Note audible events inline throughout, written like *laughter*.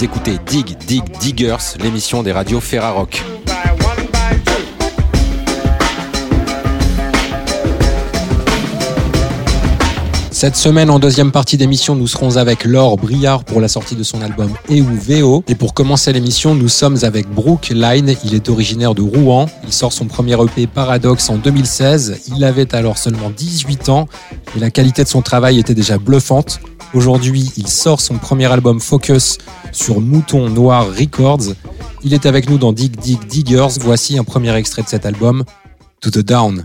Écoutez Dig Dig Diggers, l'émission des radios Ferrarock. Cette semaine, en deuxième partie d'émission, nous serons avec Laure Briard pour la sortie de son album EUVO. Et pour commencer l'émission, nous sommes avec Brooke Line. Il est originaire de Rouen. Il sort son premier EP Paradox en 2016. Il avait alors seulement 18 ans et la qualité de son travail était déjà bluffante. Aujourd'hui, il sort son premier album Focus sur Mouton Noir Records. Il est avec nous dans Dig Dig Diggers. Voici un premier extrait de cet album, To the Down.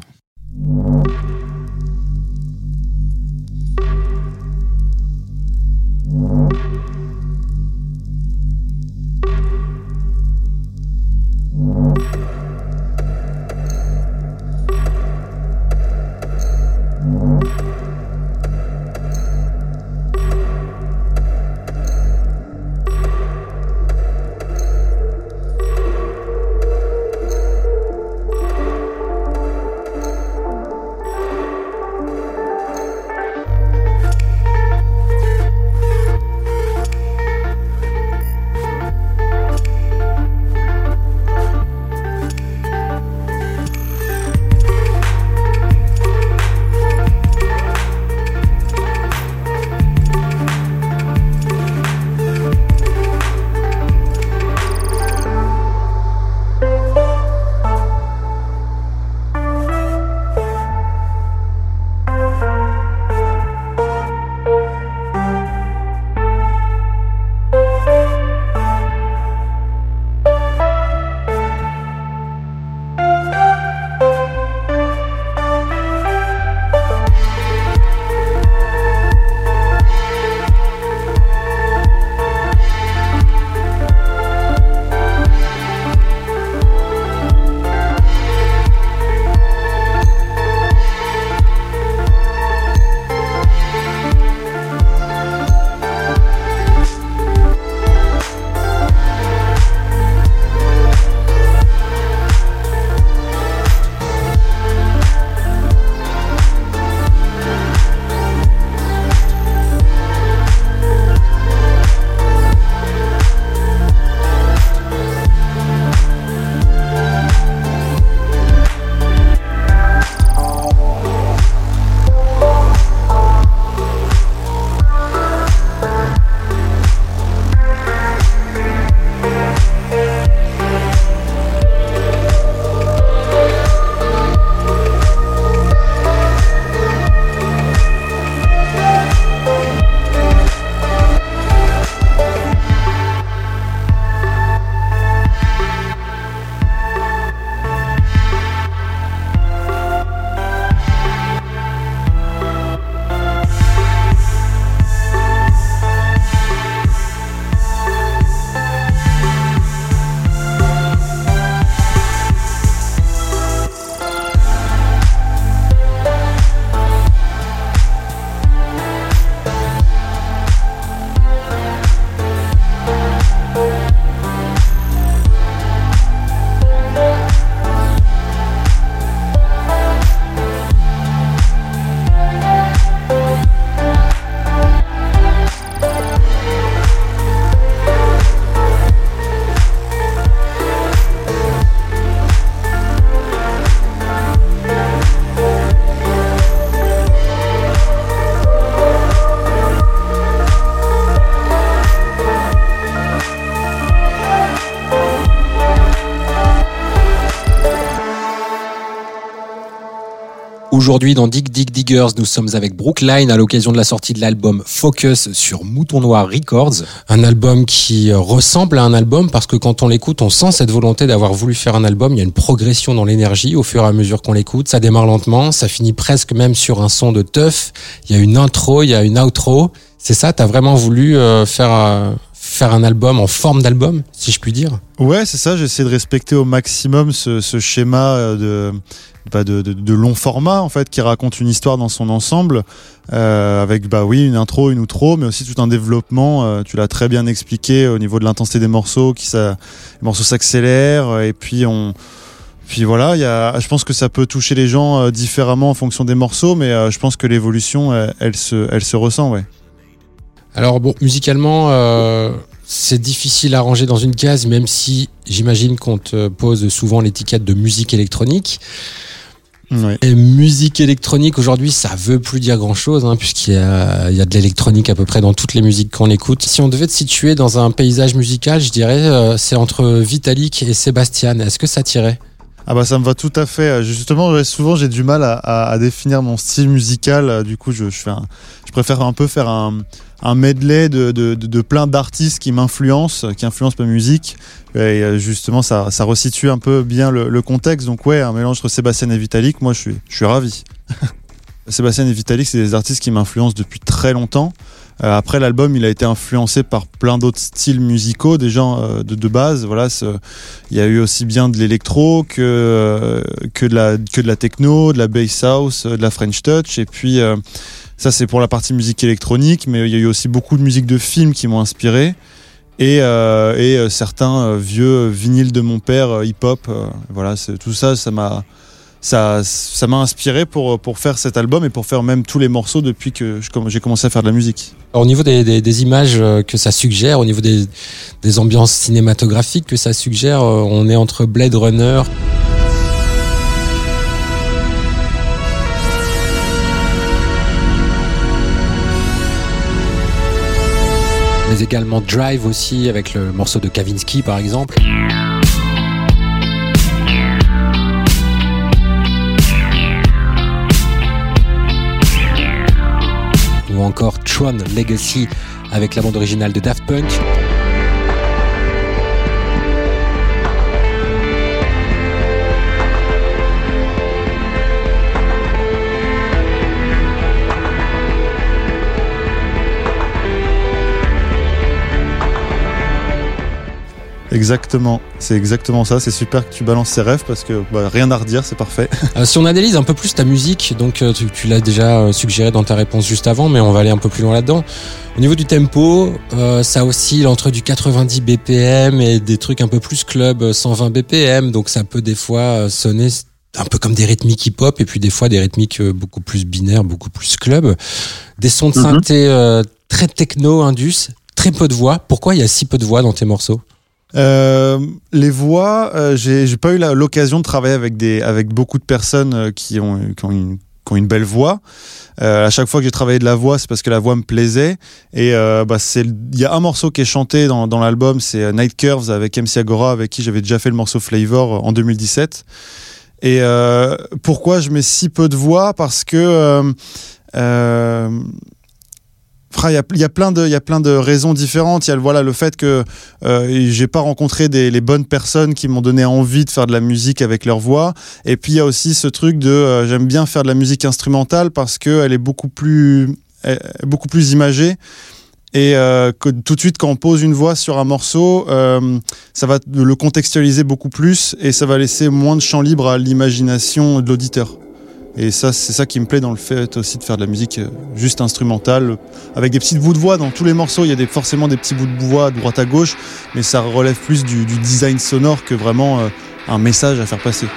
Aujourd'hui, dans Dig Dig Diggers, nous sommes avec Brookline à l'occasion de la sortie de l'album Focus sur Mouton Noir Records. Un album qui ressemble à un album parce que quand on l'écoute, on sent cette volonté d'avoir voulu faire un album. Il y a une progression dans l'énergie au fur et à mesure qu'on l'écoute. Ça démarre lentement, ça finit presque même sur un son de teuf. Il y a une intro, il y a une outro. C'est ça, t'as vraiment voulu euh, faire euh, faire un album en forme d'album, si je puis dire? Ouais, c'est ça. J'essaie de respecter au maximum ce, ce schéma euh, de pas de, de, long format en fait qui raconte une histoire dans son ensemble euh, avec bah oui une intro une outro mais aussi tout un développement euh, tu l'as très bien expliqué au niveau de l'intensité des morceaux qui ça les morceaux s'accélèrent et puis on puis voilà, il y a, je pense que ça peut toucher les gens euh, différemment en fonction des morceaux, mais euh, je pense que l'évolution, elle, elle, se, elle se ressent, ouais. Alors bon, musicalement, c'est difficile à ranger dans une case, même si j'imagine qu'on te pose souvent l'étiquette de musique électronique. Et musique électronique aujourd'hui, ça veut plus dire grand chose, hein, puisqu'il y a, il y a de l'électronique à peu près dans toutes les musiques qu'on écoute. Si on devait te situer dans un paysage musical, je dirais euh, c'est entre Vitalik et Sébastien. Est-ce que ça tirait? Ah bah ça me va tout à fait. Justement, souvent j'ai du mal à, définir mon style musical. Du coup, je, je, préfère un peu faire un, un medley de, de, de, plein d'artistes qui m'influencent, qui influencent ma musique. Et euh, justement, ça, ça resitue un peu bien le, le, contexte. Donc ouais, un mélange entre Sébastien et Vitalik, moi je suis, je suis ravi. *laughs* Sébastien et Vitalik, c'est des artistes qui m'influencent depuis très longtemps. Euh, après l'album, il a été influencé par plein d'autres styles musicaux, gens euh, de, base. Voilà, il y a eu aussi bien de l'électro que euh, que de la techno, de la bass house, de la French touch, et puis ça, c'est pour la partie musique électronique, mais il y a eu aussi beaucoup de musique de films qui m'ont inspiré. Et, euh, et euh, certains euh, vieux vinyles de mon père hip-hop. voilà, tout ça, ça m'a ça, m'a inspiré pour, pour faire cet album et pour faire même tous les morceaux depuis que j'ai commencé à faire de la musique. au niveau des, images que ça suggère, au niveau des, des ambiances cinématographiques que ça suggère, on est entre Blade Runner. mais également Drive aussi avec le morceau de Kavinsky par exemple. Encore Tron Legacy avec la bande originale de Daft Punk. Exactement, c'est exactement ça. C'est super que tu balances ces rêves parce que bah, rien à redire, c'est parfait. *laughs* Euh, si on analyse un peu plus ta musique, donc euh, tu, l'as déjà euh, suggéré dans ta réponse juste avant, mais on va aller un peu plus loin là-dedans. Au niveau du tempo, ça oscille entre du 90 BPM et des trucs un peu plus club 120 BPM, donc ça peut des fois sonner un peu comme des rythmiques hip-hop et puis des fois des rythmiques beaucoup plus binaires, beaucoup plus club. Des sons de mhm. synthé très techno, indus, très peu de voix. Pourquoi il y a si peu de voix dans tes morceaux? Euh, les voix, euh, j'ai pas eu l'occasion de travailler avec des avec beaucoup de personnes euh, qui ont qui ont une, belle voix. Euh, à chaque fois que j'ai travaillé de la voix, c'est parce que la voix me plaisait. Et euh, bah, il y a un morceau qui est chanté dans l'album, c'est Night Curves avec MC Agora, avec qui j'avais déjà fait le morceau Flavor en 2017. Et pourquoi je mets si peu de voix? Parce que il y, a, plein de, il y a plein de raisons différentes. Il y a voilà, le fait que euh, j'ai pas rencontré des, les bonnes personnes qui m'ont donné envie de faire de la musique avec leur voix. Et puis il y a aussi ce truc de euh, j'aime bien faire de la musique instrumentale parce qu'elle est beaucoup plus, beaucoup plus imagée. Et euh, que tout de suite, quand on pose une voix sur un morceau, ça va le contextualiser beaucoup plus et ça va laisser moins de champ libre à l'imagination de l'auditeur. Et ça, c'est ça qui me plaît dans le fait aussi de faire de la musique euh, juste instrumentale, avec des petits bouts de voix dans tous les morceaux. Il y a forcément des petits bouts de voix droite à gauche, mais ça relève plus du, du design sonore que vraiment euh, un message à faire passer.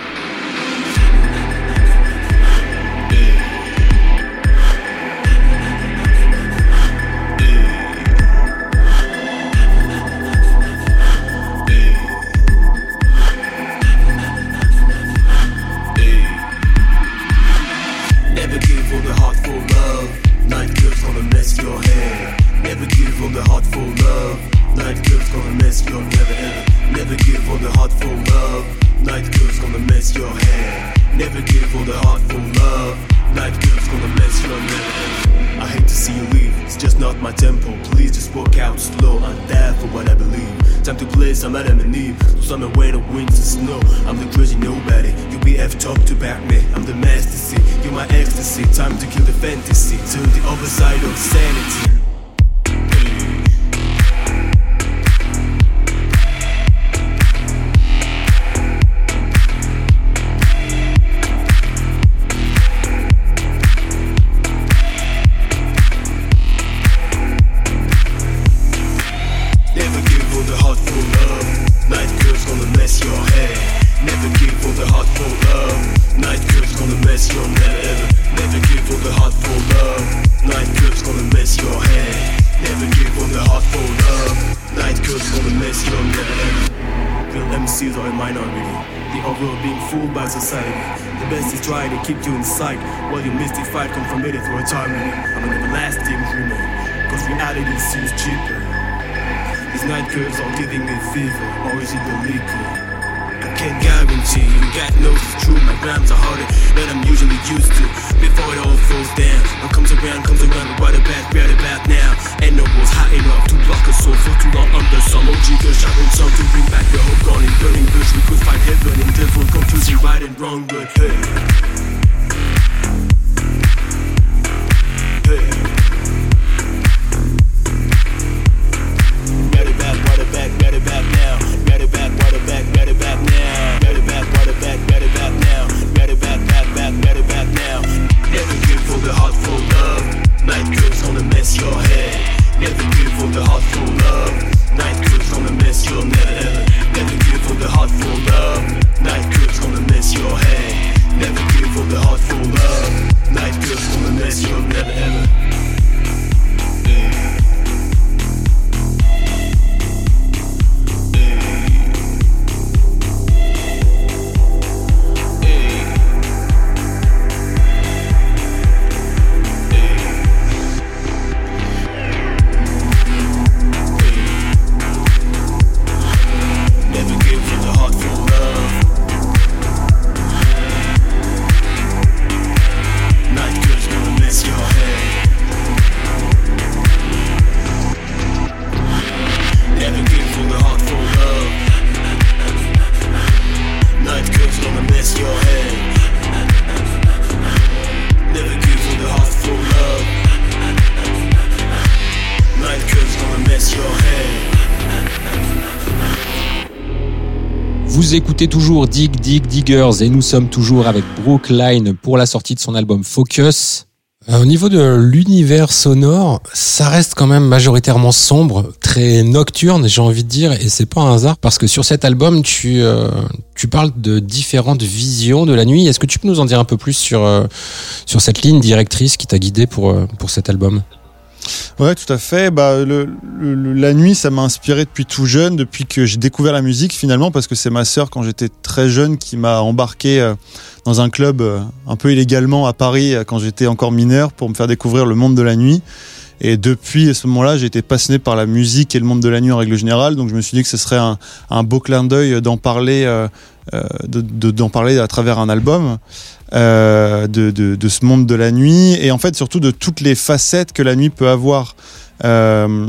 Girl shouting some To bring back the hope gone in burning bush We could find heaven in devil Confusing right and wrong but Hey écoutez toujours Dig Dig Diggers et nous sommes toujours avec Brookline pour la sortie de son album Focus. Euh, au niveau de l'univers sonore, ça reste quand même majoritairement sombre, très nocturne, j'ai envie de dire, et c'est pas un hasard parce que sur cet album, tu euh, tu parles de différentes visions de la nuit. Est-ce que tu peux nous en dire un peu plus sur euh, sur cette ligne directrice qui t'a guidé pour euh, pour cet album? Ouais, tout à fait. Bah, la nuit, ça m'a inspiré depuis tout jeune, depuis que j'ai découvert la musique finalement, parce que c'est ma sœur quand j'étais très jeune qui m'a embarqué euh, dans un club euh, un peu illégalement à Paris euh, quand j'étais encore mineur pour me faire découvrir le monde de la nuit. Et depuis ce moment-là, j'ai été passionné par la musique et le monde de la nuit en règle générale. Donc je me suis dit que ce serait un, beau clin d'œil d'en parler, de- de- d'en parler à travers un album euh, de, de, ce monde de la nuit et en fait surtout de toutes les facettes que la nuit peut avoir. Euh,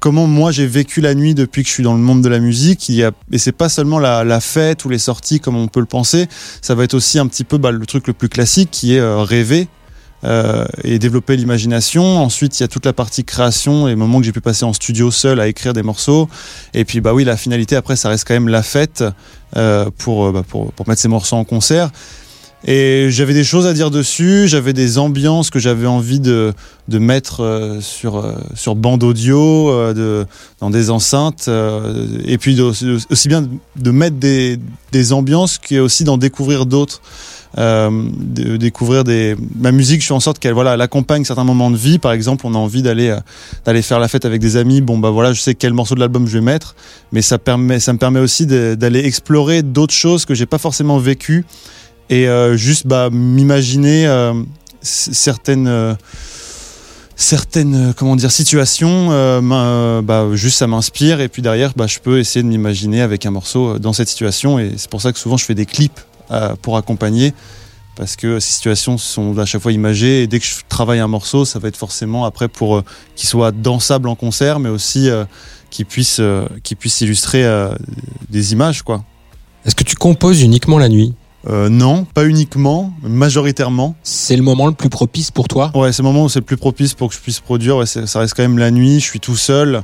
comment moi j'ai vécu la nuit depuis que je suis dans le monde de la musique il y a, et c'est pas seulement la, fête ou les sorties comme on peut le penser ça va être aussi un petit peu bah, le truc le plus classique qui est euh, rêver et développer l'imagination. Ensuite, il y a toute la partie création, les moments que j'ai pu passer en studio seul à écrire des morceaux. Et puis, bah oui, la finalité après, ça reste quand même la fête pour, bah, pour pour mettre ces morceaux en concert. Et j'avais des choses à dire dessus, j'avais des ambiances que j'avais envie de, de mettre euh, sur, euh, sur bande audio, euh, de, dans des enceintes, et puis aussi bien de mettre des, des ambiances que aussi d'en découvrir d'autres. De découvrir des ma musique je fais en sorte qu'elle voilà elle accompagne certains moments de vie. Par exemple on a envie d'aller d'aller faire la fête avec des amis. Bon bah voilà je sais quel morceau de l'album je vais mettre mais ça permet ça me permet aussi d'aller explorer d'autres choses que j'ai pas forcément vécues et euh, juste bah, m'imaginer euh, certaines euh, certaines comment dire situations bah, juste ça m'inspire. Et puis derrière bah, je peux essayer de m'imaginer avec un morceau dans cette situation. Et c'est pour ça que souvent je fais des clips pour accompagner. Parce que ces situations sont à chaque fois imagées. Et dès que je travaille un morceau ça va être forcément après pour qu'il soit dansable en concert mais aussi qu'il puisse puisse illustrer des images quoi. Est-ce que tu composes uniquement la nuit? Euh, non, pas uniquement, majoritairement. C'est le moment le plus propice pour toi? Ouais, c'est le moment où c'est le plus propice pour que je puisse produire. Ouais, ça reste quand même la nuit, je suis tout seul.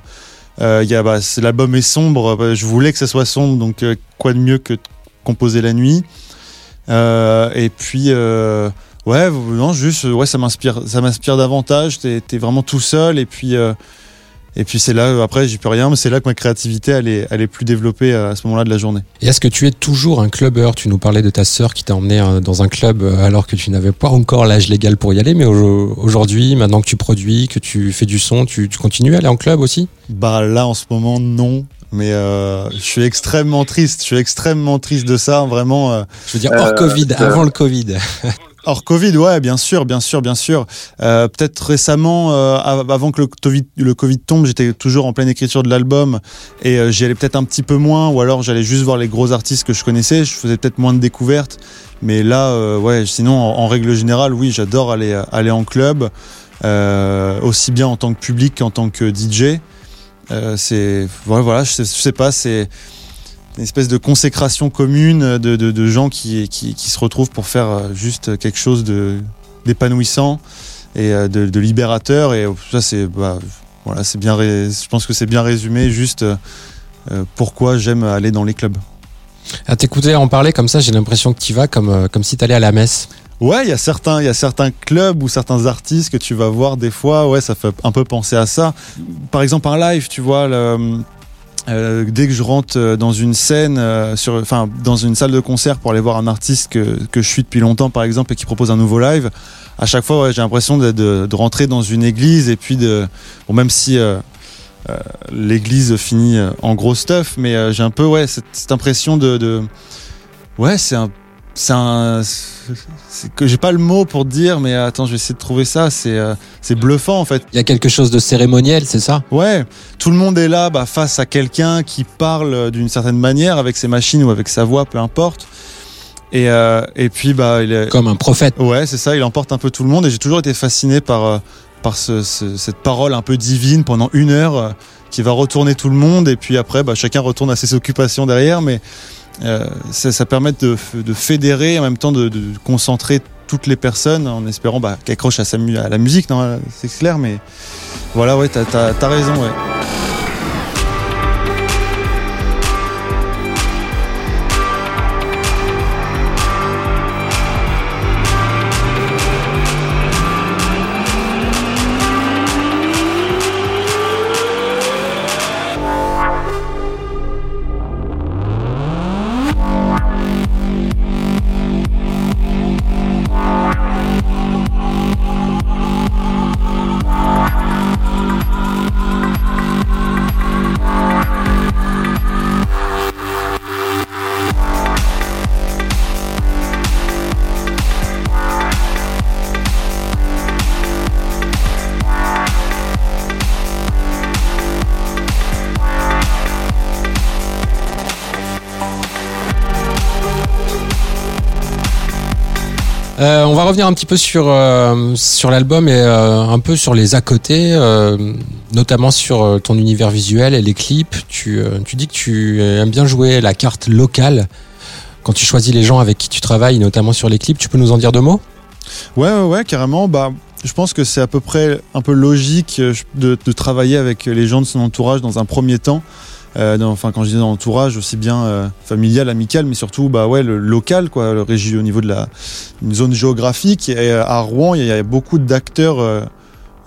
Euh, bah, L'album est sombre, je voulais que ça soit sombre, donc euh, quoi de mieux que de composer la nuit? Et puis, ouais, non, juste, ouais, ça m'inspire, ça m'inspire davantage. T'es es vraiment tout seul, et puis, et puis c'est là, après, j'y peux rien, mais c'est là que ma créativité, elle est, elle est plus développée à ce moment-là de la journée. Et est-ce que tu es toujours un clubbeur? Tu nous parlais de ta sœur qui t'a emmené euh, dans un club euh, alors que tu n'avais pas encore l'âge légal pour y aller, mais au- aujourd'hui, maintenant que tu produis, que tu fais du son, tu, tu continues à aller en club aussi? Bah là en ce moment non. Mais euh, je suis extrêmement triste. Je suis extrêmement triste de ça, vraiment. euh, Je veux dire hors Euh, Covid, euh, avant le Covid. Hors Covid, ouais, bien sûr, bien sûr, bien sûr. Euh, Peut-être récemment, euh, av- avant que le Covid, le Covid tombe, j'étais toujours en pleine écriture de l'album et euh, j'y allais peut-être un petit peu moins, ou alors j'allais juste voir les gros artistes que je connaissais. Je faisais peut-être moins de découvertes, mais là, euh, ouais. Sinon, en, en règle générale, oui, j'adore aller aller en club, euh, aussi bien en tant que public qu'en tant que DJ. Euh, c'est voilà, voilà, je sais, pas, c'est une espèce de consécration commune de, de, gens qui, qui, se retrouvent pour faire euh, juste quelque chose d'épanouissant et euh, de, libérateur et ça c'est bah, voilà c'est bien je pense que c'est bien résumé juste pourquoi j'aime aller dans les clubs À t'écouter en parler comme ça, j'ai l'impression que tu vas comme, comme si t'allais à la messe. Ouais, il y a certains, il y a certains clubs ou certains artistes que tu vas voir des fois. Ouais, ça fait un peu penser à ça. Par exemple, un live, tu vois. euh, dès que je rentre euh, dans une scène, euh, enfin dans une salle de concert pour aller voir un artiste que, que je suis depuis longtemps, par exemple, et qui propose un nouveau live, à chaque fois, ouais, j'ai l'impression de, de, rentrer dans une église et puis de, bon, même si l'église finit en gros stuff, mais j'ai un peu ouais cette, cette impression de, de ouais, c'est un c'est un que j'ai pas le mot pour dire mais attends je vais essayer de trouver ça. C'est euh, c'est bluffant en fait. Il y a quelque chose de cérémoniel, c'est ça? Ouais. Tout le monde est là bah, face à quelqu'un qui parle euh, d'une certaine manière avec ses machines ou avec sa voix peu importe. Et euh, et puis bah il est Comme un prophète. ouais c'est ça il emporte un peu tout le monde. Et j'ai toujours été fasciné par euh, par ce, ce- cette parole un peu divine pendant une heure qui va retourner tout le monde. Et puis après bah, chacun retourne à ses occupations derrière. Mais ça, ça permet de, de fédérer en même temps de, de concentrer toutes les personnes en espérant bah, qu'elles accrochent à, sa à la musique c'est clair mais voilà ouais t'as as, raison ouais Euh, on va revenir un petit peu sur, euh, l'album et euh, un peu sur les à côté, notamment sur ton univers visuel et les clips. Tu, dis que tu aimes bien jouer la carte locale quand tu choisis les gens avec qui tu travailles, notamment sur les clips. Tu peux nous en dire deux mots? Ouais, ouais, ouais, carrément. Bah, je pense que c'est à peu près un peu logique de travailler avec les gens de son entourage dans un premier temps. Euh, enfin, quand je dis dans l'entourage, aussi bien euh, familial, amical, mais surtout, bah ouais, le local, quoi, le régi au niveau de la zone géographique. Euh, à Rouen, il y a beaucoup d'acteurs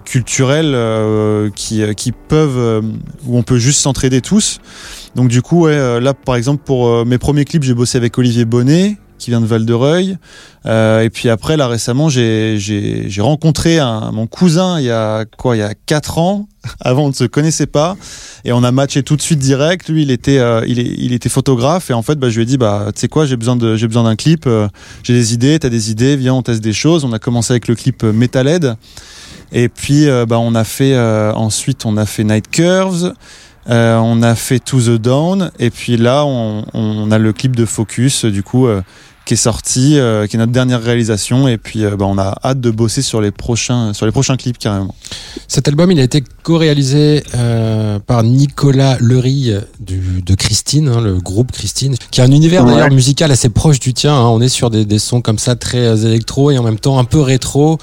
culturels qui, qui peuvent, où on peut juste s'entraider tous. Donc du coup, là, par exemple, pour mes premiers clips, j'ai bossé avec Olivier Bonnet, qui vient de Val de Reuil. Euh, et puis après, là récemment, j'ai rencontré mon cousin il y a quoi, il y a quatre ans. *laughs* Avant, on ne se connaissait pas et on a matché tout de suite direct. Lui, il était euh, il, est, il était photographe et en fait, bah, je lui ai dit bah tu sais quoi, j'ai besoin d'un clip. euh, j'ai des idées, t'as des idées, viens, on teste des choses. On a commencé avec le clip Metalhead et puis bah on a fait ensuite on a fait Night Curves. On a fait To the Dawn et puis là on, a le clip de Focus du coup qui est sorti, euh, qui est notre dernière réalisation et puis euh, bah, on a hâte de bosser sur les prochains sur les prochains clips carrément. Cet album, il a été co-réalisé euh, par Nicolas Lery du, de Christine, hein, le groupe Christine, qui a un univers Ouais. d'ailleurs musical assez proche du tien. hein. On est sur des, des sons comme ça très électro et en même temps un peu rétro.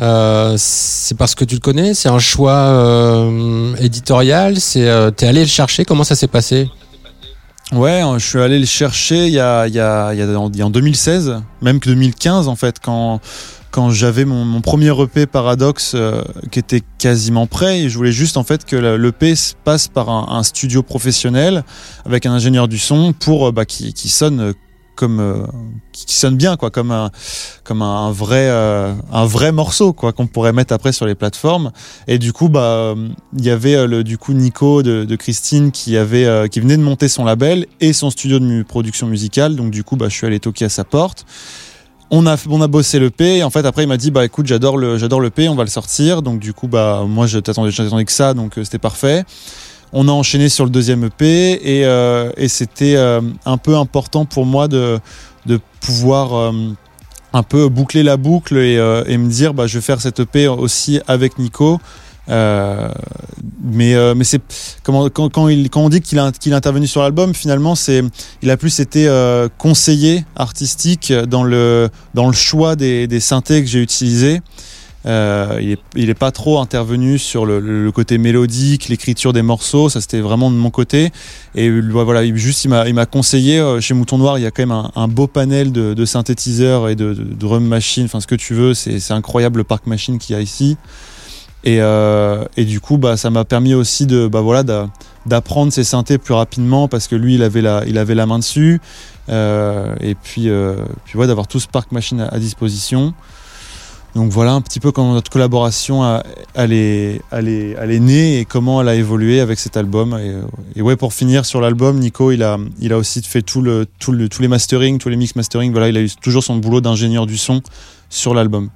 Euh, c'est parce que tu le connais, c'est un choix euh, éditorial, c'est euh, t'es allé le chercher? Comment ça s'est passé? Ouais, hein, je suis allé le chercher il y a, en, il y a en 2016, même que 2015 en fait, quand, quand j'avais mon, premier EP Paradox euh, qui était quasiment prêt. Et je voulais juste en fait que le- l'EP se passe par un, studio professionnel avec un ingénieur du son pour euh, bah, qui, qui sonne comme euh, qui, sonne bien quoi, comme un comme un, vrai euh, un vrai morceau quoi qu'on pourrait mettre après sur les plateformes. Et du coup bah euh, il y avait le du coup Nico de, Christine qui avait qui venait de monter son label et son studio de production musicale. Donc du coup bah je suis allé toquer à sa porte. On a, on a bossé le P et en fait après il m'a dit bah écoute j'adore le j'adore le P on va le sortir donc du coup bah moi je t'attendais que ça donc c'était parfait on a enchaîné sur le deuxième EP et, euh, et c'était euh, un peu important pour moi de, pouvoir euh, un peu boucler la boucle et, me dire bah je vais faire cette EP aussi avec Nico. Mais c'est quand, quand quand on dit qu'il a est intervenu sur l'album finalement c'est il a plus été conseiller artistique dans le dans le choix des, des synthés que j'ai utilisés euh, il, est, il est pas trop intervenu sur le, le côté mélodique, l'écriture des morceaux, ça c'était vraiment de mon côté. Et euh, voilà, il- juste il m'a, il m'a conseillé. euh, Chez Mouton Noir, il y a quand même un, un beau panel de, de synthétiseurs et de, de drum machine, enfin ce que tu veux. C'est, c'est incroyable le parc machine qu'il y a ici. Et, euh, et du coup, bah, ça m'a permis aussi de, bah voilà, d'a- d'apprendre ces synthés plus rapidement parce que lui, il avait la, il avait la main dessus. Euh, et puis, euh, puis ouais, d'avoir tout ce parc machine à disposition. Donc voilà un petit peu comment notre collaboration elle est, elle est, elle est née et comment elle a évolué avec cet album. Et, euh, et ouais, pour finir sur l'album, Nico, il a, il a aussi fait tout le, tout le, tous les mastering, tous les mix mastering. Voilà, il a eu toujours son boulot d'ingénieur du son sur l'album.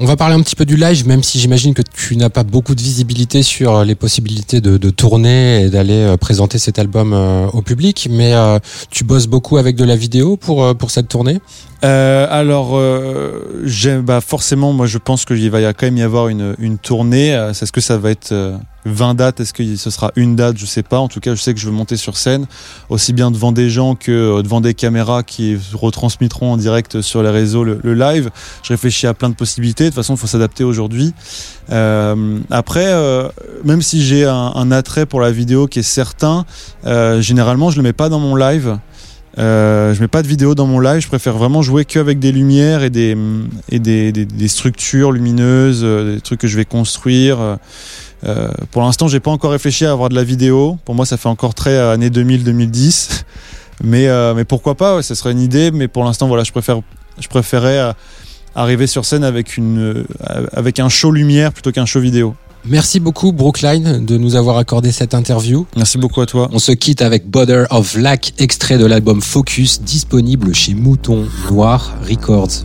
On va parler un petit peu du live, même si j'imagine que tu n'as pas beaucoup de visibilité sur les possibilités de, tourner et d'aller euh, présenter cet album euh, au public. Mais euh, tu bosses beaucoup avec de la vidéo pour, euh, cette tournée? Euh, alors, euh, bah forcément, moi je pense qu'il va y quand même y avoir une, tournée. Euh, Est-ce que ça va être euh, 20 dates Est-ce que ce sera une date Je sais pas. En tout cas, je sais que je veux monter sur scène, aussi bien devant des gens que euh, devant des caméras qui retransmettront en direct sur les réseaux le, live. Je réfléchis à plein de possibilités. De toute façon, il faut s'adapter aujourd'hui. Euh, après, euh, même si j'ai un, attrait pour la vidéo qui est certain, généralement, je le mets pas dans mon live. Euh, je mets pas de vidéo dans mon live, je préfère vraiment jouer qu'avec des lumières et des, et des, des, structures lumineuses, des trucs que je vais construire. Euh, pour l'instant, j'ai pas encore réfléchi à avoir de la vidéo. Pour moi, ça fait encore très euh, année 2000-2010. *laughs* Mais, euh, mais pourquoi pas, ouais, ça serait une idée. Mais pour l'instant, voilà, je préfère, je préférais arriver sur scène avec une, avec un show lumière plutôt qu'un show vidéo. Merci beaucoup Brookline de nous avoir accordé cette interview. Merci beaucoup à toi. On se quitte avec Border of Lack, extrait de l'album Focus, disponible chez Mouton Noir Records.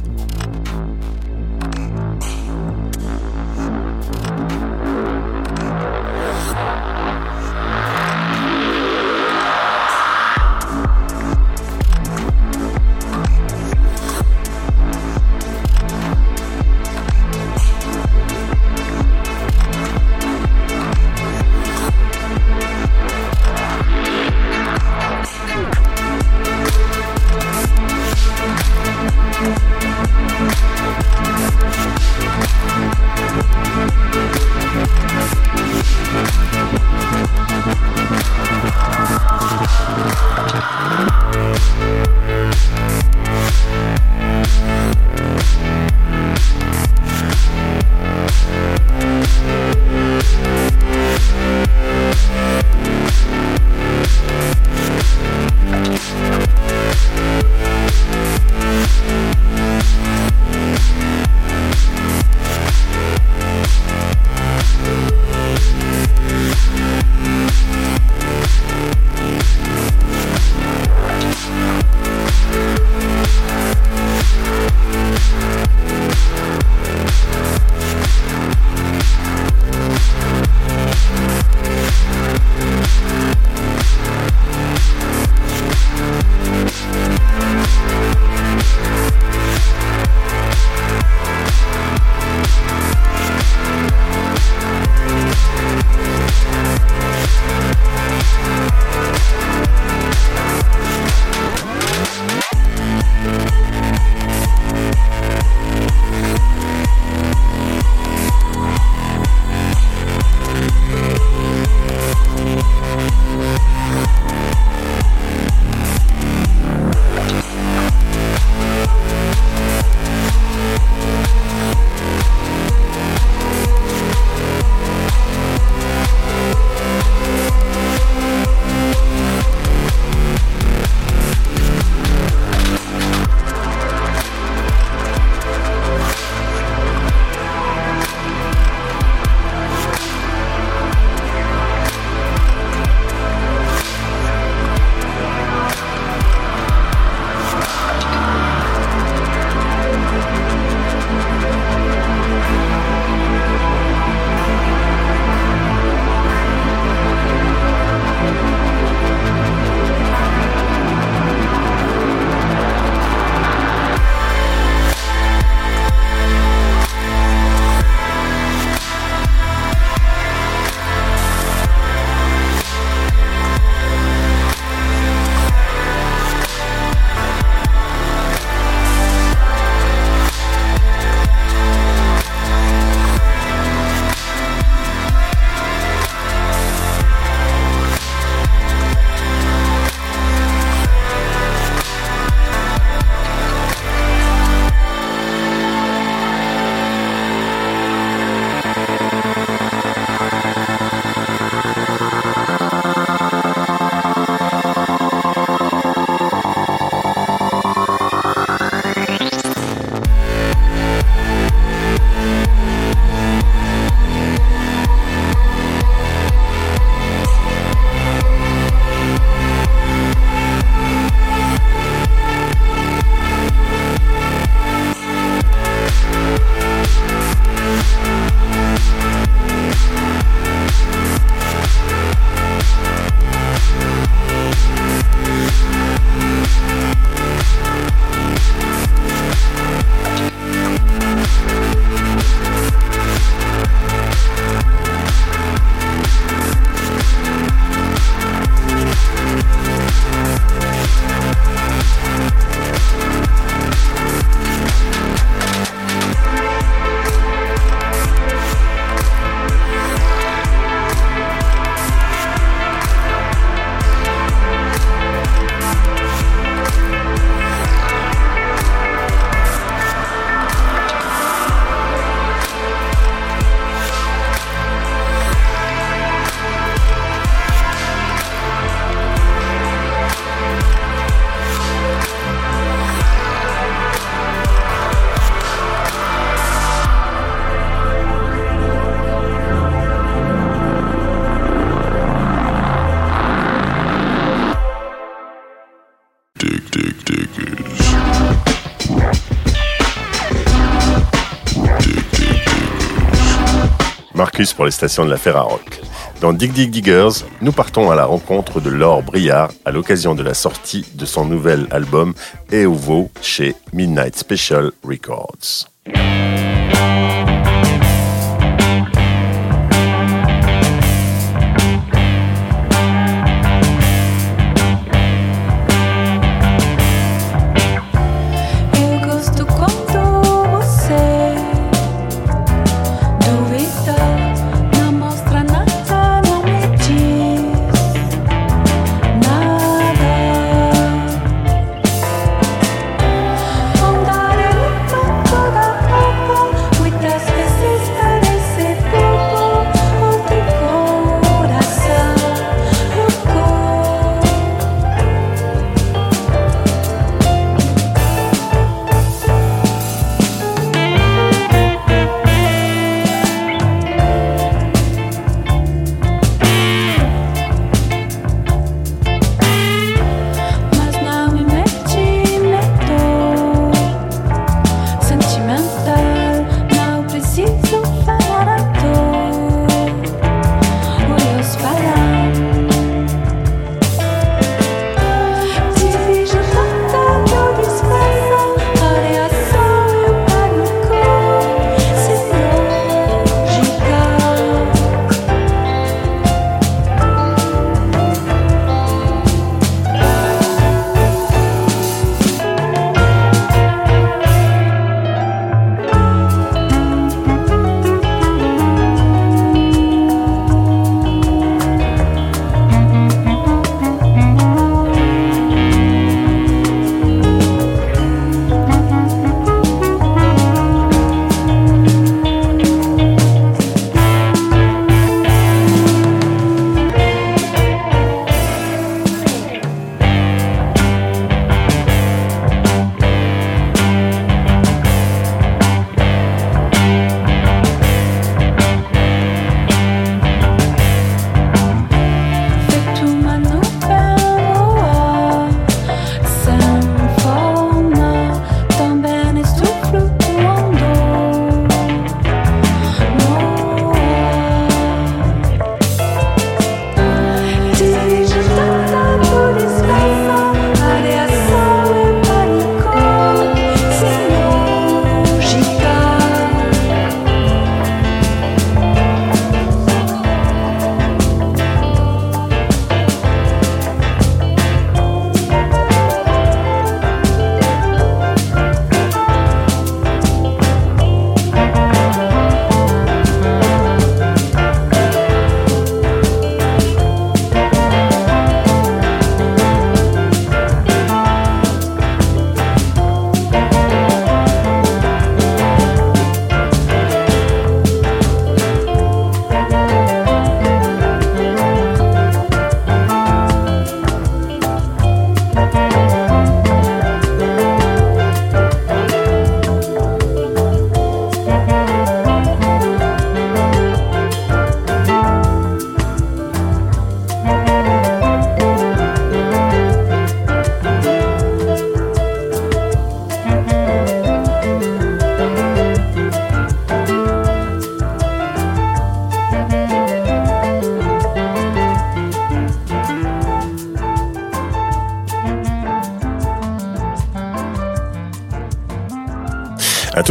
Pour les stations de la Ferrarock. Dans Dig Dig Diggers, nous partons à la rencontre de Laure Briard à l'occasion de la sortie de son nouvel album Eovo chez Midnight Special Records.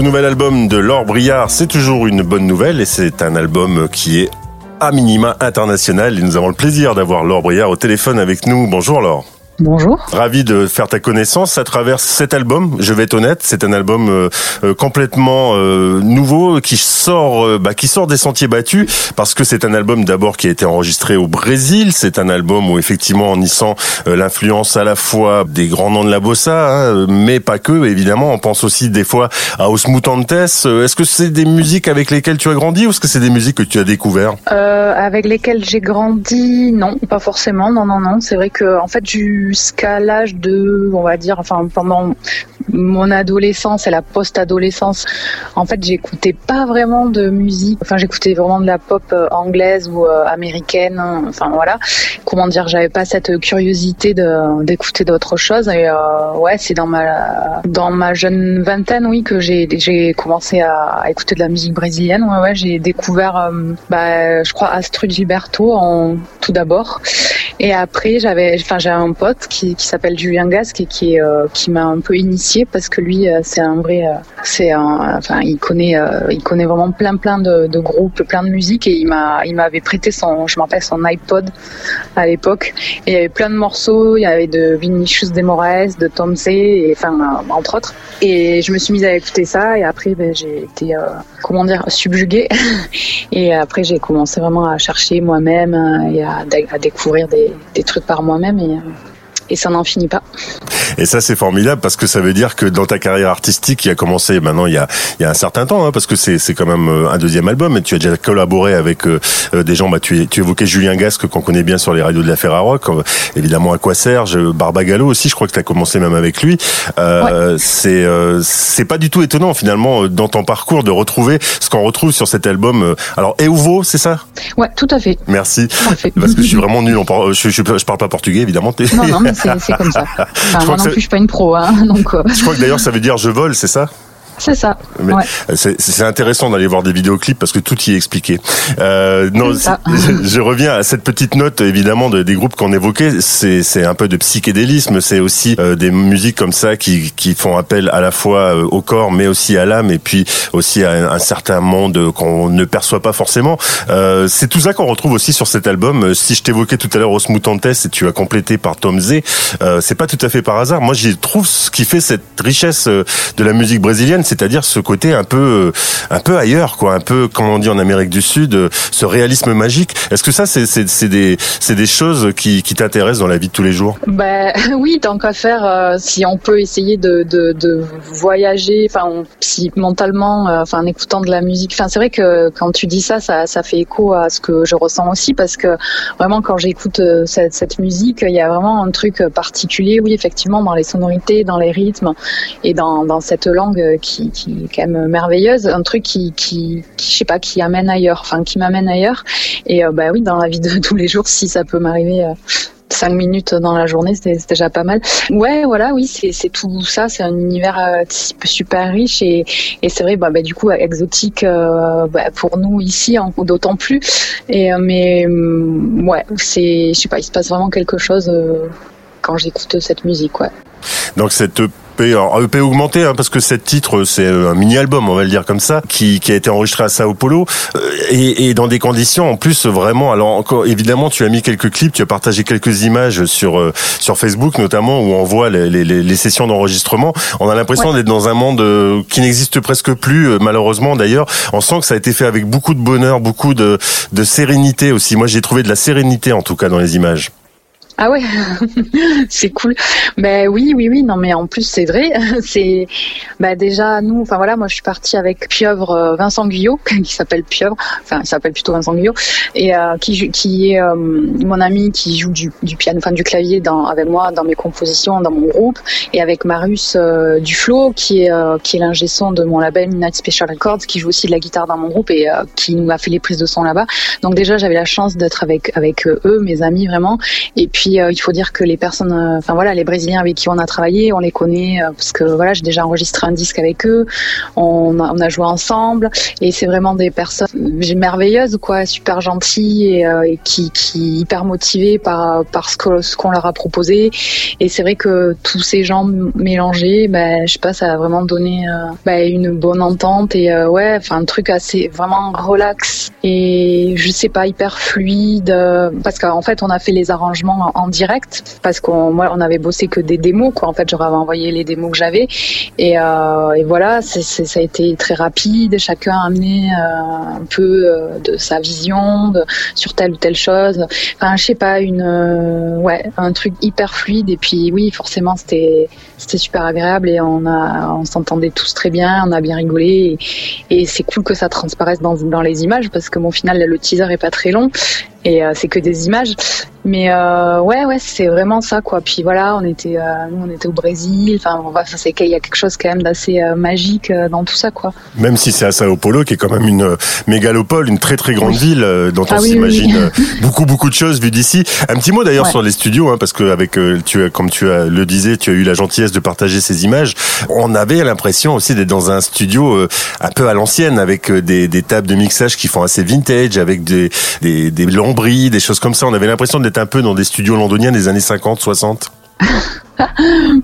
Tout nouvel album de Laure Briard, c'est toujours une bonne nouvelle et c'est un album qui est à minima international et nous avons le plaisir d'avoir Laure Briard au téléphone avec nous. Bonjour Laure. Bonjour. Ravi de faire ta connaissance à travers cet album. Je vais être honnête, c'est un album euh, euh, complètement euh, nouveau qui sort, bah, qui sort des sentiers battus parce que c'est un album d'abord qui a été enregistré au Brésil. C'est un album où effectivement on y sent l'influence à la fois des grands noms de la bossa, hein, mais pas que. Évidemment, on pense aussi des fois à Osmutantes. Est-ce que c'est des musiques avec lesquelles tu as grandi ou est-ce que c'est des musiques que tu as découvert Avec lesquelles j'ai grandi, non, pas forcément. Non, non, non. C'est vrai que en fait, j'ai jusqu'à l'âge de, on va dire, enfin pendant mon adolescence et la post-adolescence, en fait, j'écoutais pas vraiment de musique. Enfin, j'écoutais vraiment de la pop euh, anglaise ou euh, américaine. hein. Enfin voilà. Comment dire, j'avais pas cette curiosité d'écouter d'autres choses. Et euh, ouais, c'est dans ma dans ma jeune vingtaine, oui, que j'ai commencé à, écouter de la musique brésilienne. Ouais, ouais, j'ai découvert, bah, je crois Astrid Gilberto en tout d'abord. Et après, j'avais, enfin, j'ai un pote qui, qui s'appelle Julien Gasque et qui, euh, qui m'a un peu initié parce que lui, euh, c'est un vrai, euh, c'est un, enfin, il connaît, euh, il connaît vraiment plein, plein de, de groupes, plein de musique et il m'a, il m'avait prêté son, je me rappelle son iPod à l'époque. Et il y avait plein de morceaux, il y avait de Vinicius de Moraes, de Tom C, et enfin, euh, entre autres. Et je me suis mise à écouter ça et après, ben, j'ai été, euh, comment dire, subjuguée. *laughs* et après, j'ai commencé vraiment à chercher moi-même euh, et à découvrir des, des trucs par moi-même et, euh, et ça n'en finit pas. Et ça, c'est formidable parce que ça veut dire que dans ta carrière artistique, qui a commencé maintenant il y a, il y a un certain temps, hein, parce que c'est, quand même euh, un deuxième album, et tu as déjà collaboré avec euh, euh, des gens, bah, tu, tu évoquais Julien Gasque, qu'on connaît bien sur les radios de la Ferrarock, euh, évidemment Aqua Serge, Barbagallo aussi, je crois que tu as commencé même avec lui. Euh, C'est euh, c'est pas du tout étonnant finalement dans ton parcours de retrouver ce qu'on retrouve sur cet album. Alors, Euvo, c'est ça? Ouais, tout à fait. Merci. Parfait. Parce que je suis vraiment nul par... je, je, je parle pas portugais évidemment. T'es- Non, non, mais c'est comme ça. *laughs* Enfin, moi non plus, je suis pas une pro, hein, *laughs* donc euh, Je crois que d'ailleurs ça veut dire je vole, c'est ça? C'est ça. Ouais. c'est, intéressant d'aller voir des vidéoclips parce que tout y est expliqué. Euh, non, je, je reviens à cette petite note évidemment de, des groupes qu'on évoquait. C'est, un peu de psychédélisme. C'est aussi euh, des musiques comme ça qui, qui font appel à la fois euh, au corps, mais aussi à l'âme, et puis aussi à un, un certain monde qu'on ne perçoit pas forcément. Euh, c'est tout ça qu'on retrouve aussi sur cet album. Euh, Si je t'évoquais tout à l'heure Os Mutantes et tu as complété par Tom Z, euh, c'est pas tout à fait par hasard. Moi, j'y trouve ce qui fait cette richesse de la musique brésilienne, c'est-à-dire ce côté un peu, euh, un peu ailleurs, quoi, un peu, comme on dit en Amérique du Sud, euh, ce réalisme magique. Est-ce que ça, c'est, des, c'est des choses qui, qui t'intéressent dans la vie de tous les jours? Ben *laughs* oui, tant qu'à faire, euh, si on peut essayer de, de, de voyager, enfin, si mentalement, enfin, en écoutant de la musique. Enfin, c'est vrai que quand tu dis ça, ça, ça fait écho à ce que je ressens aussi, parce que vraiment, quand j'écoute cette, cette musique, il y a vraiment un truc particulier, oui, effectivement, dans les sonorités, dans les rythmes et dans, dans cette langue euh, qui, est quand même merveilleuse, un truc qui, qui, qui je sais pas, qui amène ailleurs, enfin, qui m'amène ailleurs. Et euh, bah oui, dans la vie de *laughs* tous les jours, si ça peut m'arriver. euh, cinq minutes dans la journée, c'était déjà pas mal. Ouais, voilà, oui, c'est c'est tout ça, c'est un univers euh, super riche et, c'est vrai, bah, bah, du coup, exotique euh, bah, pour nous ici, d'autant plus. Et euh, mais hum, ouais, c'est, je sais pas, il se passe vraiment quelque chose euh, quand j'écoute cette musique, ouais. Donc cette EP, alors EP augmenté, hein, parce que cet titre, c'est un mini-album, on va le dire comme ça, qui, qui a été enregistré à Sao Paulo, euh, et, et dans des conditions en plus vraiment. Alors encore, évidemment, tu as mis quelques clips, tu as partagé quelques images sur euh, sur Facebook notamment, où on voit les, les, les sessions d'enregistrement. On a l'impression d'être dans un monde euh, qui n'existe presque plus, euh, malheureusement d'ailleurs. On sent que ça a été fait avec beaucoup de bonheur, beaucoup de, de sérénité aussi. Moi, j'ai trouvé de la sérénité en tout cas dans les images. Ah ouais, *laughs* c'est cool. Ben oui, oui, oui. Non, mais en plus c'est vrai. *laughs* C'est bah déjà nous. Enfin voilà, moi je suis partie avec Pieuvre euh, Vincent Guyot, *laughs* qui s'appelle Pieuvre. Enfin, il s'appelle plutôt Vincent Guyot, et euh, qui qui est euh, mon ami qui joue du, du piano, enfin du clavier dans avec moi dans mes compositions, dans mon groupe, et avec Marius euh, Duflo, qui est euh, qui est l'ingé son de mon label Midnight Special Records, qui joue aussi de la guitare dans mon groupe et euh, qui nous a fait les prises de son là-bas. Donc déjà j'avais la chance d'être avec avec eux, mes amis vraiment. Et puis euh, il faut dire que les personnes, euh, enfin voilà, les Brésiliens avec qui on a travaillé, on les connaît euh, parce que voilà, j'ai déjà enregistré un disque avec eux, on a, on a joué ensemble. Et c'est vraiment des personnes merveilleuses quoi, super gentilles et, et qui qui hyper motivées par par ce que ce qu'on leur a proposé. Et c'est vrai que tous ces gens mélangés, ben je sais pas, ça a vraiment donné ben, une bonne entente et ouais, enfin un truc assez vraiment relax et je sais pas hyper fluide. Parce qu'en fait on a fait les arrangements en, direct parce qu'on moi on avait bossé que des démos quoi. En fait j'aurais envoyé les démos que j'avais. Et, euh, et voilà c'est c'est- ça a été très rapide. Chacun a amené euh, un peu euh, de sa vision de, sur telle ou telle chose. Enfin je sais pas une euh, ouais un truc hyper fluide. Et puis oui forcément c'était c'était super agréable et on a on s'entendait tous très bien on a bien rigolé. Et, c'est cool que ça transparaisse dans, dans les images parce que au final le teaser est pas très long et c'est que des images. Mais ouais, ouais, c'est vraiment ça, quoi. Puis voilà, on était, nous, on était au Brésil. Enfin, c'est qu'il y a quelque chose quand même d'assez magique dans tout ça, quoi. Même si c'est à Sao Paulo, qui est quand même une mégalopole, une très très grande ville dont on ah s'imagine beaucoup beaucoup de choses vues d'ici. Un petit mot d'ailleurs sur les studios, hein, parce que avec tu as, comme tu as, le disais, tu as eu la gentillesse de partager ces images. On avait l'impression aussi d'être dans un studio un peu à l'ancienne, avec des, des tables de mixage qui font assez vintage, avec des, des, des des choses comme ça. On avait l'impression d'être un peu dans des studios londoniens des années 50, 60.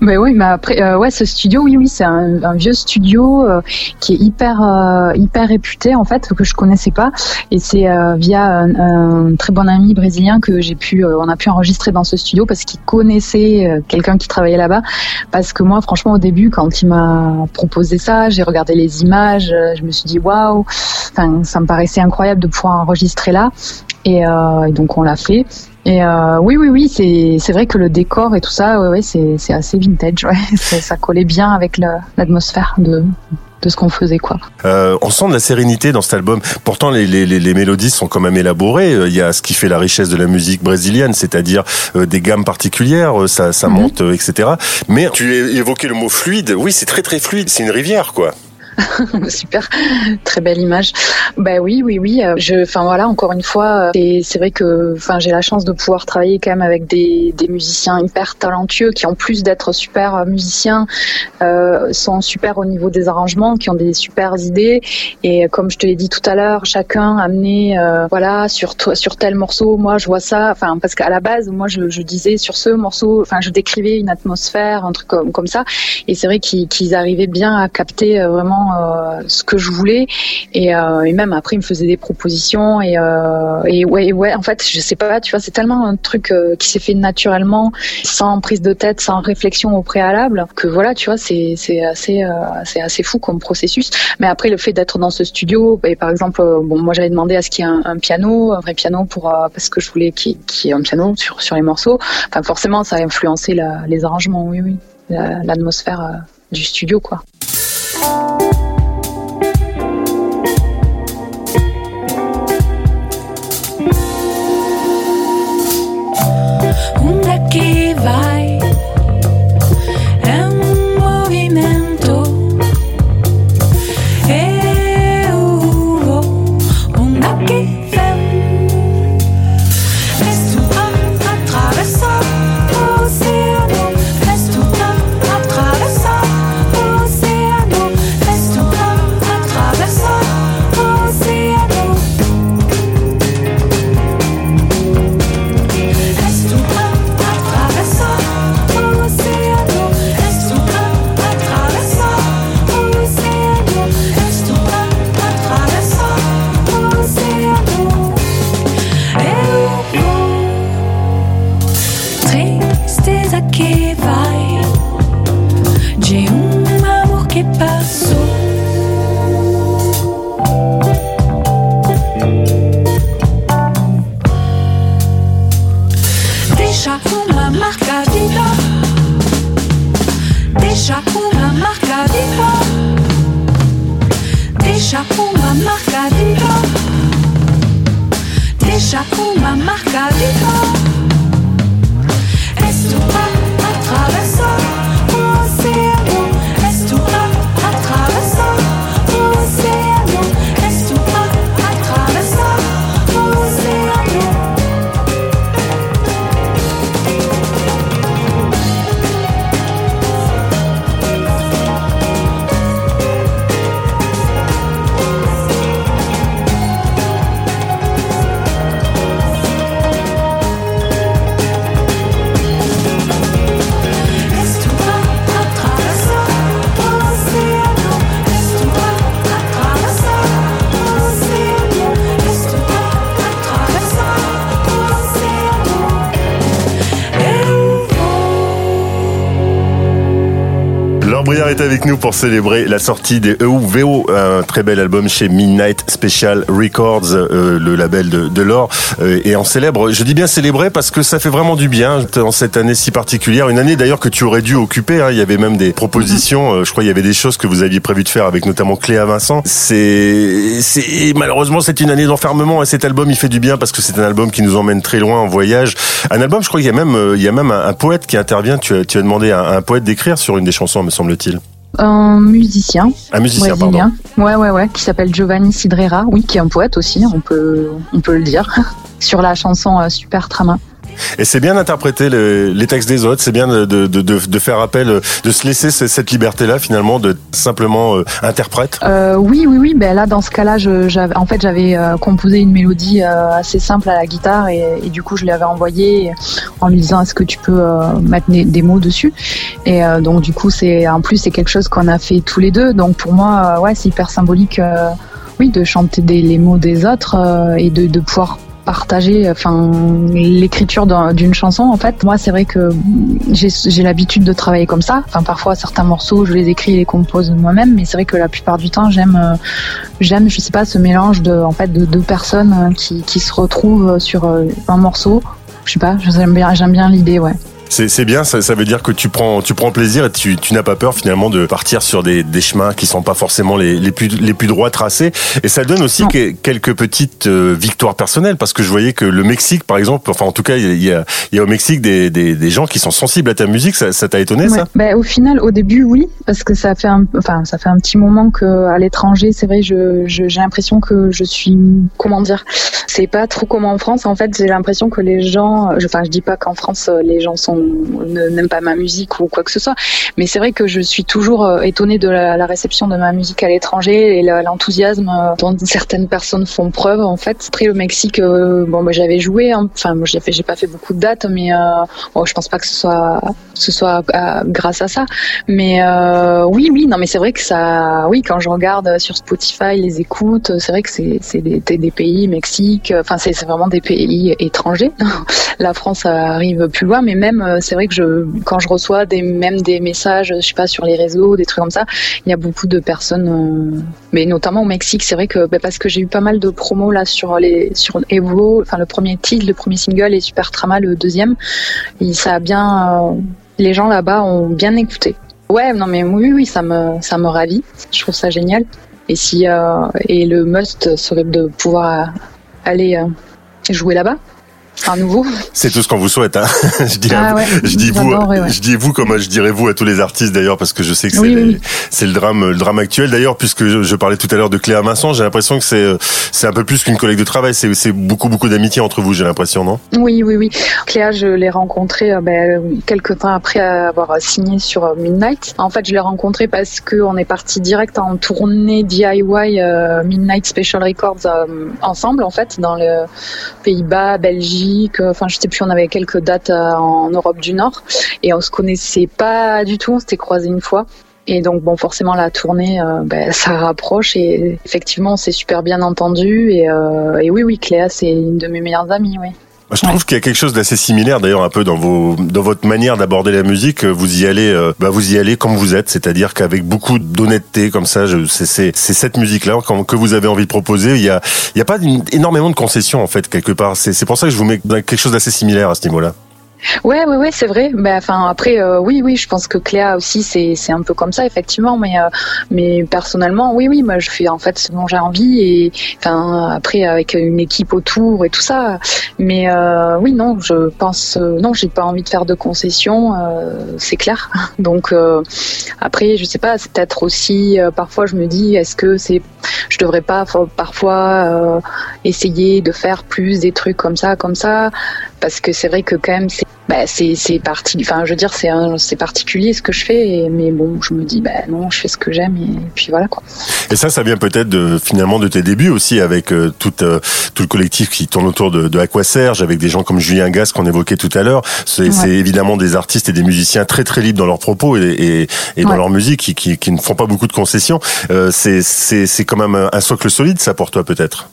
Mais *laughs* oui, mais après, euh, ouais, ce studio, oui, oui, c'est un, vieux studio euh, qui est hyper, euh, hyper réputé en fait, que je connaissais pas, et c'est via un, un, très bon ami brésilien que j'ai pu, on a pu enregistrer dans ce studio parce qu'il connaissait quelqu'un qui travaillait là-bas. Parce que moi, franchement, au début, quand il m'a proposé ça, j'ai regardé les images, je me suis dit waouh, enfin, ça me paraissait incroyable de pouvoir enregistrer là, et, et donc on l'a fait. Et euh, oui, oui, oui, c'est c'est vrai que le décor et tout ça, ouais, ouais c'est c'est assez vintage. Ouais, *laughs* ça collait bien avec l'atmosphère de de ce qu'on faisait quoi. Euh, on sent de la sérénité dans cet album. Pourtant, les, les, les, mélodies sont quand même élaborées. Il y a ce qui fait la richesse de la musique brésilienne, c'est-à-dire euh, des gammes particulières, euh, ça, ça mhm. monte, etc. Mais tu évoquais le mot fluide. Oui, c'est très très fluide. C'est une rivière, quoi. *laughs* Super, très belle image. Bah oui, oui, oui. Euh, je, enfin voilà, encore une fois, euh, c'est vrai que, enfin, j'ai la chance de pouvoir travailler quand même avec des, musiciens hyper talentueux qui, en plus d'être super euh, musiciens, sont super au niveau des arrangements, qui ont des super idées. Et comme je te l'ai dit tout à l'heure, chacun amené, voilà, sur sur tel morceau, moi je vois ça. Enfin, parce qu'à la base, moi je, disais sur ce morceau, enfin, je décrivais une atmosphère, un truc comme ça. Et c'est vrai qu'ils arrivaient bien à capter vraiment euh, ce que je voulais. Et, euh, et, même après il me faisait des propositions et, euh, et ouais, ouais en fait je sais pas tu vois c'est tellement un truc qui s'est fait naturellement sans prise de tête sans réflexion au préalable que voilà tu vois c'est c'est assez c'est assez fou comme processus. Mais après le fait d'être dans ce studio bah, par exemple bon moi j'avais demandé à ce qu'il y ait un, piano un vrai piano pour parce que je voulais qu'il y, ait un piano sur sur les morceaux. Enfin forcément ça a influencé les arrangements oui oui l'atmosphère du studio quoi já avec nous pour célébrer la sortie des EUVO, un très bel album chez Midnight Special Records, euh, le label de, de Laure. Euh, et on célèbre, je dis bien célébrer parce que ça fait vraiment du bien dans cette année si particulière. Une année d'ailleurs que tu aurais dû occuper. hein. Il y avait même des propositions. euh, je crois il y avait des choses que vous aviez prévu de faire avec notamment Cléa Vincent. C'est, c'est malheureusement c'est une année d'enfermement et cet album il fait du bien parce que c'est un album qui nous emmène très loin en voyage. Un album, je crois qu'il y a même, euh, il y a même un, un poète qui intervient. Tu as, tu as demandé à un, un poète d'écrire sur une des chansons, me semble-t-il. Un musicien Un musicien, pardon. Ouais, ouais, ouais, qui s'appelle Giovanni Cidreira. Oui, qui est un poète aussi, on peut, on peut le dire. *laughs* Sur la chanson euh, Super Trama. Et c'est bien d'interpréter le- les textes des autres, c'est bien de, faire appel, euh, de se laisser ce- cette liberté-là finalement, de simplement euh, interprète. Euh, oui, oui, oui. Ben là, dans ce cas-là, en fait, j'avais euh, composé une mélodie assez simple à la guitare et, du coup, je l'avais envoyé en lui disant est-ce que tu peux mettre des, mots dessus? Et donc, du coup, c'est en plus c'est quelque chose qu'on a fait tous les deux. Donc, pour moi, ouais, c'est hyper symbolique, oui, de chanter les mots des autres et de pouvoir partager enfin l'écriture d'un- d'une chanson en fait. Moi c'est vrai que j'ai l'habitude de travailler comme ça. Enfin parfois certains morceaux je les écris et les compose moi-même mais c'est vrai que la plupart du temps j'aime euh, j'aime je sais pas ce mélange de en fait de deux personnes euh, qui, qui se retrouvent sur euh, un morceau. Je sais pas j'aime bien j'aime bien l'idée ouais C'est bien, ça, ça veut dire que tu prends, tu prends plaisir et tu, tu n'as pas peur finalement de partir sur des, des chemins qui sont pas forcément les, les plus les plus droits tracés. Et ça donne aussi que- quelques petites euh, victoires personnelles parce que je voyais que le Mexique, par exemple, enfin en tout cas, il y a, il y a au Mexique des, des, des gens qui sont sensibles à ta musique. Ça ça t'a étonné Ouais. ça Ben, au final, au début, oui, parce que ça fait un, enfin, ça fait un petit moment que à l'étranger, c'est vrai, je, je- j'ai l'impression que je suis, comment dire, c'est pas trop comme en France. En fait, j'ai l'impression que les gens, je- enfin, je dis pas qu'en France euh, les gens sont n'aiment pas ma musique ou quoi que ce soit, mais c'est vrai que je suis toujours euh, étonnée de la, réception de ma musique à l'étranger et l'enthousiasme euh, dont certaines personnes font preuve. En fait, après le Mexique, euh, bon, ben, j'avais joué, hein. enfin, j'ai j'ai pas fait beaucoup de dates, mais bon, je pense pas que ce soit, ce soit grâce à ça. Mais oui, oui, non, mais c'est vrai que ça, oui, quand je regarde sur Spotify les écoutes, c'est vrai que c'est des, pays, Mexique, enfin c'est vraiment des pays étrangers. *laughs* La France arrive plus loin, mais même c'est vrai que je, quand je reçois des même des messages, je sais pas sur les réseaux, des trucs comme ça, il y a beaucoup de personnes, euh, mais notamment au Mexique, c'est vrai que bah, parce que j'ai eu pas mal de promos là sur les sur Evo, enfin le premier titre, le premier single et Super Trama le deuxième, et ça a bien, euh, les gens là-bas ont bien écouté. Ouais, non mais oui, oui, ça me, ça me ravit. Je trouve ça génial. Et si euh, et le must serait de pouvoir euh, aller euh, jouer là-bas, nouveau. C'est tout ce qu'on vous souhaite. Hein. *laughs* je dis, Ah ouais, je dis vous, ouais. je dis vous comme je dirais vous à tous les artistes d'ailleurs parce que je sais que c'est Oui, les- oui, oui. c'est le drame, le drame actuel d'ailleurs puisque je, je parlais tout à l'heure de Cléa Vincent. J'ai l'impression que c'est euh, c'est un peu plus qu'une collègue de travail. C'est c'est beaucoup beaucoup d'amitié entre vous. J'ai l'impression non? Oui, oui, oui. Cléa, je l'ai rencontrée euh, ben, quelques temps après avoir signé sur euh, Midnight. En fait, je l'ai rencontrée parce que on est parti direct en tournée DIY euh, Midnight Special Records euh, ensemble, en fait, dans le Pays-Bas, Belgique. Euh, Enfin, je sais plus, on avait quelques dates euh, en Europe du Nord et on se connaissait pas du tout. On s'était croisés une fois. Et donc bon, forcément la tournée, euh, ben, *laughs* ça rapproche et effectivement, on s'est super bien entendu. Et, et oui, oui, Cléa, c'est une de mes meilleures amies, oui. Je trouve qu'il y a quelque chose d'assez similaire d'ailleurs un peu dans vos dans votre manière d'aborder la musique. Vous y allez, euh, bah vous y allez comme vous êtes, c'est-à-dire qu'avec beaucoup d'honnêteté comme ça. C'est c'est c'est cette musique là que vous avez envie de proposer. Il y a il y a pas une- énormément de concessions en fait quelque part. C'est c'est pour ça que je vous mets dans quelque chose d'assez similaire à ce niveau-là. Ouais, ouais, ouais, c'est vrai. Mais enfin, après, euh, oui, oui, je pense que Cléa aussi, c'est c'est un peu comme ça, effectivement. Mais euh, mais personnellement, oui, oui, moi, je fais en fait ce dont j'ai envie et enfin après avec une équipe autour et tout ça. Mais euh, oui, non, je pense, non, j'ai pas envie de faire de concessions, c'est clair. *laughs* Donc après, je sais pas, c'est peut-être aussi parfois je me dis, est-ce que c'est, je devrais pas parfois essayer de faire plus des trucs comme ça, comme ça? Parce que c'est vrai que quand même c'est bah, c'est c'est parti enfin je veux dire c'est c'est particulier ce que je fais et- mais bon je me dis bah non je fais ce que j'aime et puis voilà quoi Et ça, ça vient peut-être de, finalement de tes débuts aussi avec euh, tout, euh, tout le collectif qui tourne autour de, de Aqua Serge, avec des gens comme Julien Gas qu'on évoquait tout à l'heure. C'est Ouais. c'est évidemment des artistes et des musiciens très très libres dans leurs propos et, et, et dans leur musique qui, qui, qui ne font pas beaucoup de concessions. Euh, c'est c'est c'est quand même un socle solide, ça pour toi peut-être?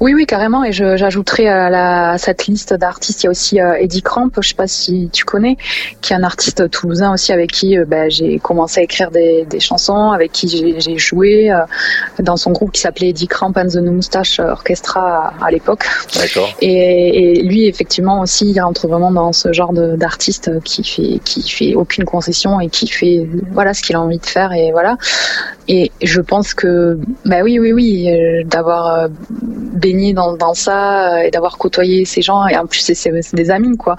Oui, oui, carrément. Et j'ajouterai à, à cette liste d'artistes, il y a aussi euh, Eddie Cramp, je sais pas si tu connais, qui est un artiste toulousain aussi avec qui euh, bah, j'ai commencé à écrire des, des chansons, avec qui j'ai- joué euh, dans son groupe qui s'appelait Eddie Cramp and the Moustache Orchestra à, à l'époque. D'accord. Et, et lui, effectivement, aussi, il rentre vraiment dans ce genre d'artiste qui fait, qui fait aucune concession et qui fait, voilà, ce qu'il a envie de faire et voilà. Et je pense que, bah oui, oui, oui, euh, d'avoir euh, baigné dans, dans ça euh, et d'avoir côtoyé ces gens et en plus c'est des amis quoi.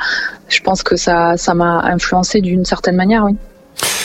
Je pense que ça, ça m'a influencé d'une certaine manière, oui.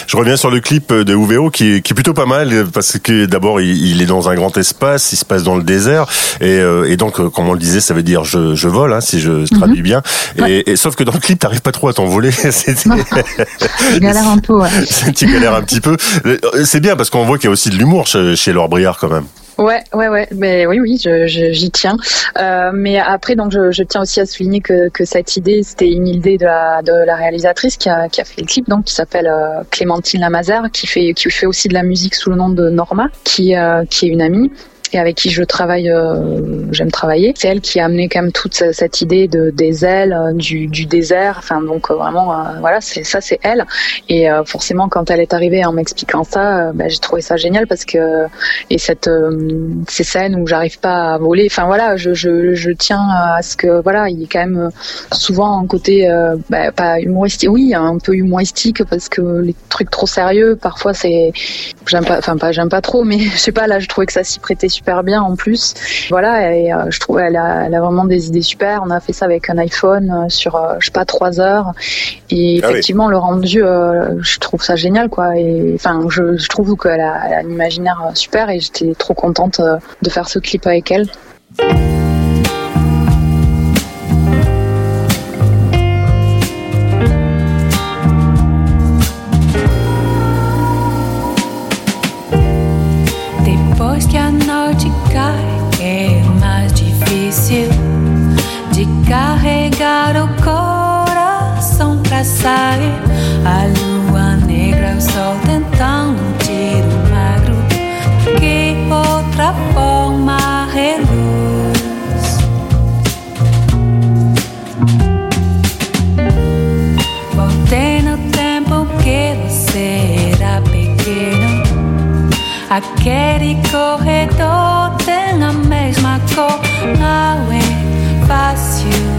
Je reviens sur le clip de UVO qui est, qui est plutôt pas mal parce que d'abord il, il est dans un grand espace, il se passe dans le désert et, euh, et donc euh, comme on le disait ça veut dire je, je vole hein, si je traduis bien. Et, et sauf que dans le clip t'arrives pas trop à t'envoler *laughs* C'est- Je *laughs* galère un peu, ouais. tu galères un petit peu. Euh, c'est bien parce qu'on voit qu'il y a aussi de l'humour chez, chez Laure Briard quand même Ouais, ouais, ouais. Mais oui, oui, je- je- j'y tiens. Euh, mais après, donc, je, je tiens aussi à souligner que, que cette idée, c'était une idée de la, de la réalisatrice qui a, qui a fait le clip, donc qui s'appelle euh, Clémentine Lamazer, qui fait, qui fait aussi de la musique sous le nom de Norma, qui, euh, qui est une amie et avec qui je travaille, euh, j'aime travailler. C'est elle qui a amené quand même toute ce- cette idée de des ailes, euh, du, désert. Enfin, donc euh, vraiment, voilà, c'est ça, c'est elle. Et forcément, quand elle est arrivée en m'expliquant ça, bah, j'ai trouvé ça génial parce que et cette ces scènes où j'arrive pas à voler. Enfin voilà, je, je, tiens à ce que voilà, il y ait quand même souvent un côté bah, pas humoristique, oui, un peu humoristique parce que les trucs trop sérieux, parfois c'est j'aime pas, enfin pas j'aime pas trop, mais *laughs* je sais pas là, je trouvais que ça s'y prêtait super bien en plus. Voilà, et euh, je trouve elle a, elle a vraiment des idées super. On a fait ça avec un iPhone euh, sur euh, je sais pas trois heures et Ah oui. effectivement le rendu, je trouve ça génial quoi. Et enfin je, je trouve qu'elle a, elle a un imaginaire super et j'étais trop contente de faire ce clip avec elle. A lua negra, o sol tentando um tiro magro. Que outra forma reluz. Voltei no tempo que você era pequeno. Aquele corredor tem a mesma cor, não é fácil.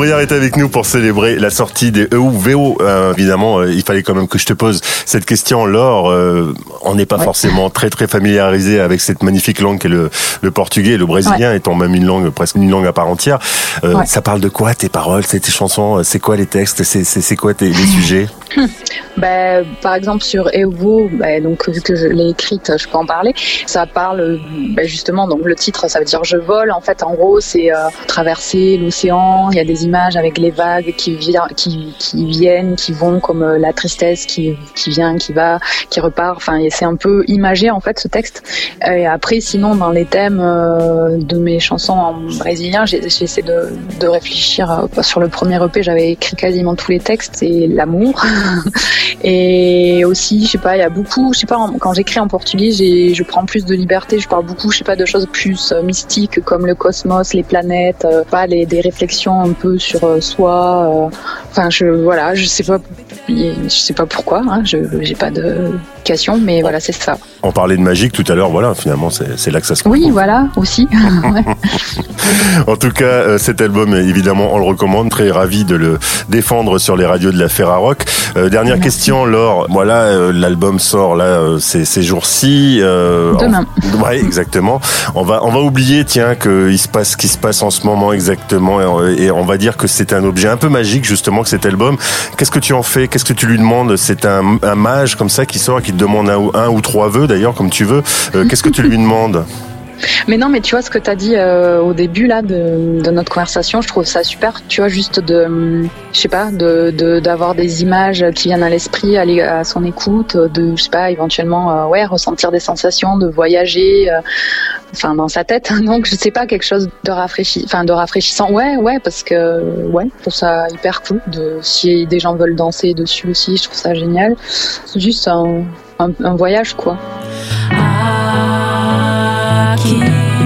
Briard est avec nous pour célébrer la sortie des EUVO. Euh, évidemment, euh, il fallait quand même que je te pose cette question. Laure, euh, on n'est pas Ouais. forcément très très familiarisé avec cette magnifique langue qu'est le, le portugais, le brésilien étant même une langue presque une langue à part entière. Euh, Ouais. Ça parle de quoi tes paroles, c'est tes chansons, c'est quoi les textes, c'est quoi tes, les *laughs* sujets? Ben, par exemple sur Evo, ben, donc vu que je l'ai écrite, je peux en parler. Ça parle ben, justement, donc le titre, ça veut dire je vole. En fait, en gros, c'est traverser l'océan. Il y a des images avec les vagues qui, viennent, qui vont, comme euh, la tristesse qui, vient, qui va, qui repart. Enfin, c'est un peu imagé en fait ce texte. Et après, sinon, dans les thèmes euh, de mes chansons en brésilien, j'ai essayé de, réfléchir. euh, sur le premier EP, j'avais écrit quasiment tous les textes et l'amour. *laughs* Et aussi, je sais pas, il y a beaucoup, je sais pas, quand j'écris en portugais, je prends plus de liberté, je parle beaucoup, je sais pas, de choses plus mystiques comme le cosmos, les planètes, des réflexions un peu sur euh, soi. euh, Enfin, je, voilà, je sais pas, je sais pas pourquoi, hein, je, j'ai pas de question, mais voilà, c'est ça. On parlait de magique tout à l'heure, voilà, finalement c'est là que ça se Oui, voilà, aussi. *laughs* *laughs* En tout cas, euh, cet album, évidemment, on le recommande. Très ravi de le défendre sur les radios de la Ferrarock. Euh, dernière Merci. question, Laure. Voilà, euh, l'album sort là euh, ces, ces jours-ci. Demain. en- Ouais, exactement. On va on va oublier, tiens, qu'il se passe ce qui se passe en ce moment exactement, et, et on va dire que c'est un objet un peu magique justement que cet album. Qu'est-ce que tu en fais Qu'est-ce que tu lui demandes? C'est un, mage comme ça qui sort et qui te demande un, ou- un ou trois vœux d'ailleurs, comme tu veux. Euh, Qu'est-ce que tu lui demandes? Mais non, mais tu vois ce que tu as dit euh, au début là de, de notre conversation, je trouve ça super. Tu vois, juste de, je sais pas, de d'avoir des images qui viennent à l'esprit, aller à son écoute, de je sais pas, éventuellement, euh, ouais, ressentir des sensations, de voyager, euh, enfin dans sa tête. *laughs* Donc je sais pas quelque chose de rafraîchi, enfin de rafraîchissant. Ouais, ouais, parce que ouais, je trouve ça hyper cool. De si des gens veulent danser dessus aussi, je trouve ça génial. C'est juste un, un, un voyage quoi. Aqui talking.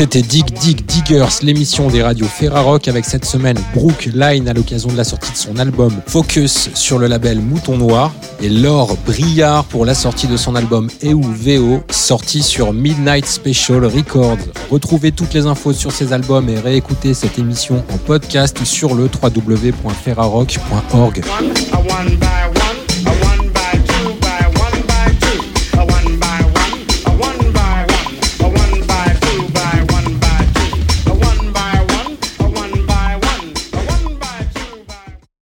C'était Dig Dig Diggers, l'émission des radios Ferrarock avec cette semaine Brooke Line à l'occasion de la sortie de son album Focus sur le label Mouton Noir et Laure Briard pour la sortie de son album EUVO sorti sur Midnight Special Records. Retrouvez toutes les infos sur ces albums et réécoutez cette émission en podcast sur le www.ferrarock.org.